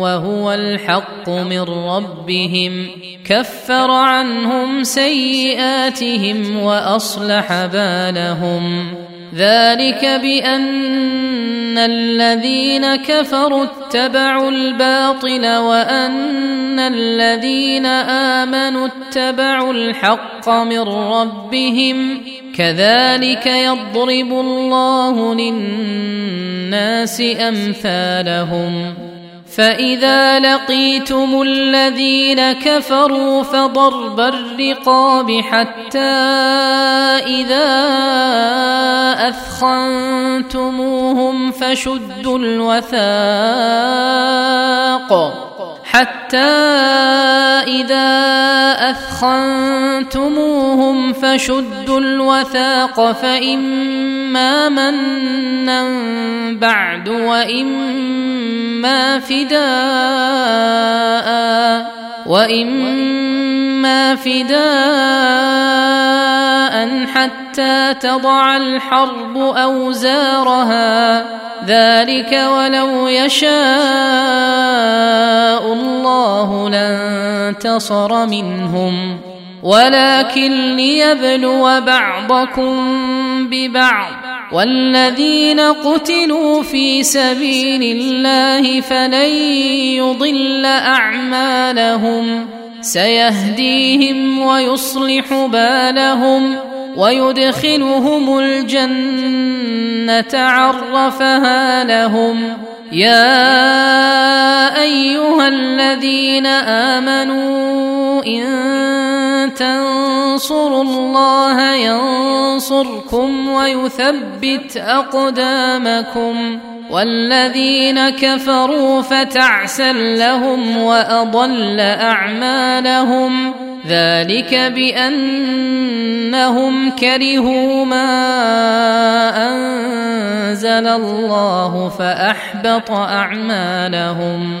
وهو الحق من ربهم. كفر عنهم سيئاتهم وأصلح بالهم. ذلك بأن الذين كفروا اتبعوا الباطل وأن الذين آمنوا اتبعوا الحق من ربهم. كذلك يضرب الله للناس أمثالهم. فإذا لقيتم الذين كفروا فضرب الرقاب حتى إذا أثخنتموهم فشدوا الوثاق. حتى إذا أثخنتموهم فشدوا الوثاق فإما منا بعد وإما فداء. واما فداء حتى تضع الحرب اوزارها ذلك ولو يشاء الله لانتصر منهم ولكن ليبلو بعضكم ببعض والذين قتلوا في سبيل الله فلن يضل أعمالهم. سيهديهم ويصلح بالهم ويدخلهم الجنة عرفها لهم. يا أيها الذين آمنوا إن تنصروا الله ينصركم ويثبت أقدامكم والذين كفروا فتعسا لهم وأضل أعمالهم ذلك بأنهم كرهوا ما أنزل الله فأحبط أعمالهم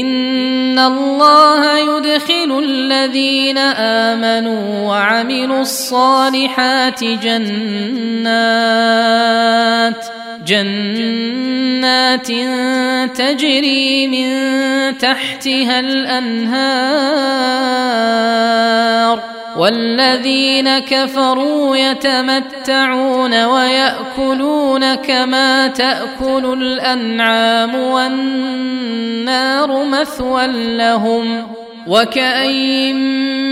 إن الله يدخل الذين آمنوا وعملوا الصالحات جنات جنات تجري من تحتها الأنهار. والذين كفروا يتمتعون ويأكلون كما تأكل الأنعام والنار مثوى لهم وكأين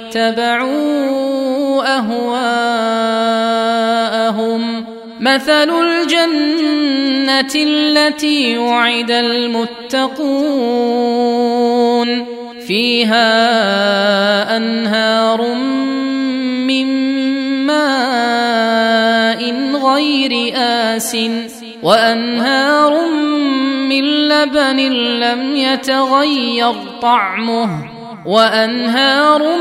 واتبعوا أهواءهم. مثل الجنة التي وعد المتقون. فيها أنهار من ماء غير آس وأنهار من لبن لم يتغير طعمه. وأنهار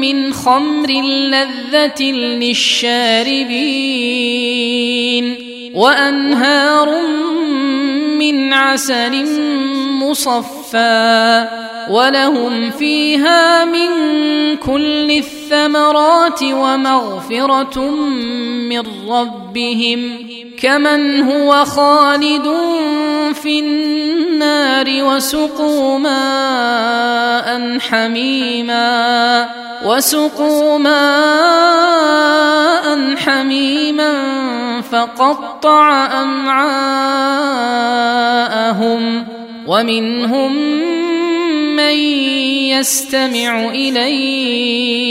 من خمر لذة للشاربين وأنهار من عسل مصفى ولهم فيها من كل الثمرات ومغفرة من ربهم كمن هو خالد في النار وسقوا ماء حميما وسقوا ماء حميما فقطع أمعاءهم ومنهم من يستمع إليك.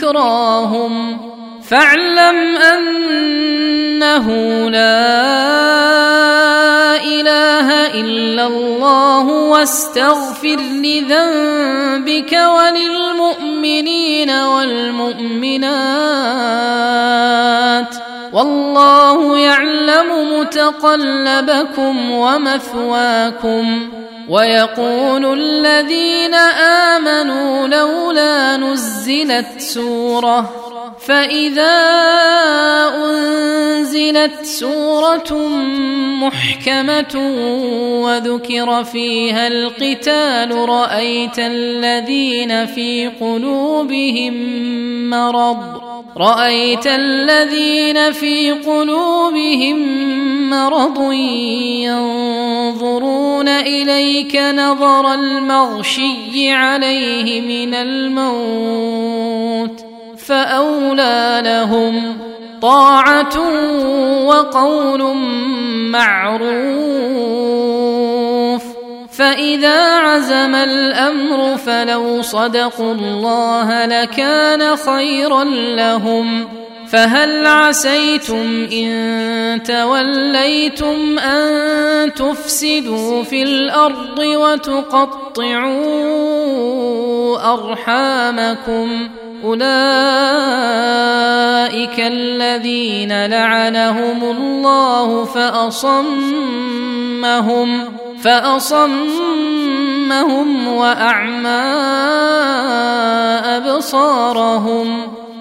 ذكراهم فاعلم أنه لا إله إلا الله واستغفر لذنبك وللمؤمنين والمؤمنات والله يعلم متقلبكم ومثواكم ويقول الذين آمنوا لولا نزلت سورة فإذا أنزلت سورة محكمة وذكر فيها القتال رأيت الذين في قلوبهم مرض رأيت الذين في قلوبهم مرض ينظرون إليك نظر المغشي عليه من الموت فأولى لهم طاعة وقول معروف. فإذا عزم الأمر فلو صدقوا الله لكان خيرا لهم. فهل عسيتم إن توليتم أن تفسدوا في الأرض وتقطعوا أرحامكم؟ أولئك الذين لعنهم الله فأصمهم فأصمهم وأعمى أبصارهم.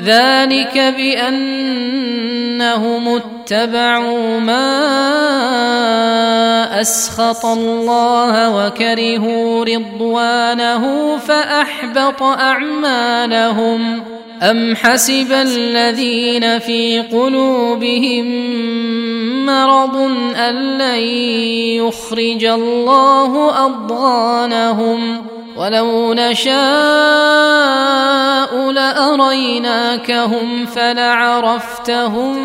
ذلك بأنهم اتبعوا ما أسخط الله وكرهوا رضوانه فأحبط أعمالهم. أم حسب الذين في قلوبهم مرض أن لن يخرج الله أضغانهم ولو نشاء لاريناكهم فلعرفتهم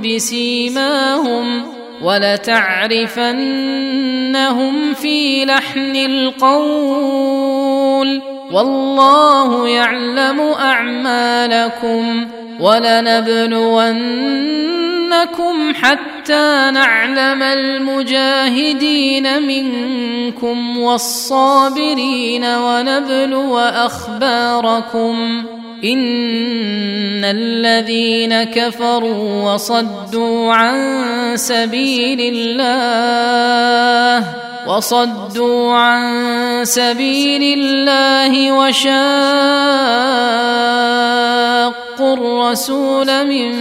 بسيماهم ولتعرفنهم في لحن القول والله يعلم اعمالكم ولنبلونكم لنبلونكم حتى نعلم المجاهدين منكم والصابرين ونبلو أخباركم إن الذين كفروا وصدوا عن سبيل الله وصدوا عن سبيل الله وشاقوا الرسول من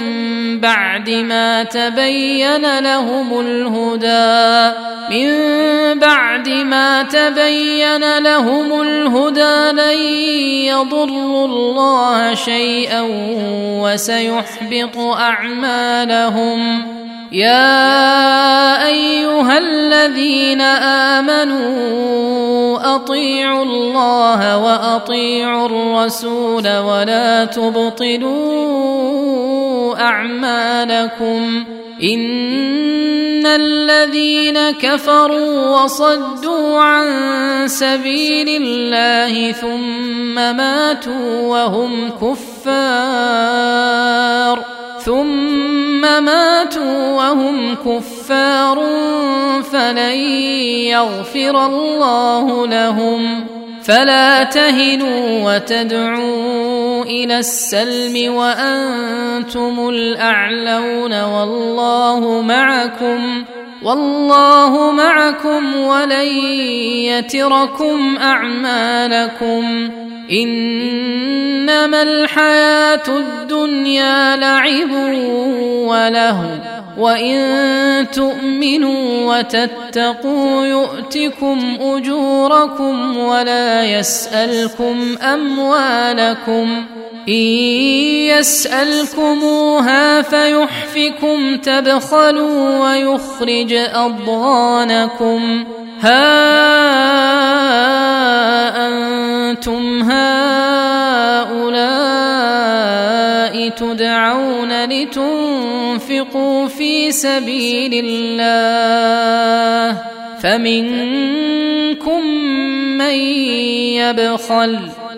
بعد ما تبين لهم الهدى. من بعد ما تبين لهم الهدى لن يضروا الله شيئا وسيحبط أعمالهم. يا أيها الذين آمنوا أطيعوا الله وأطيعوا الرسول ولا تبطلوا أعمالكم إن الذين كفروا وصدوا عن سبيل الله ثم ماتوا وهم كفار ثم ماتوا وهم كفار فلن يغفر الله لهم. فلا تهنوا وتدعوا إلى السلم وأنتم الأعلون والله معكم والله معكم ولن يتركم أعمالكم. إنما الحياة الدنيا لعب وله وإن تؤمنوا وتتقوا يؤتكم أجوركم ولا يسألكم أموالكم. إن يسألكموها فيحفكم تبخلوا ويخرج أضغانكم. ها أنتم هؤلاء تدعون لتنفقوا في سبيل الله فمنكم من يبخل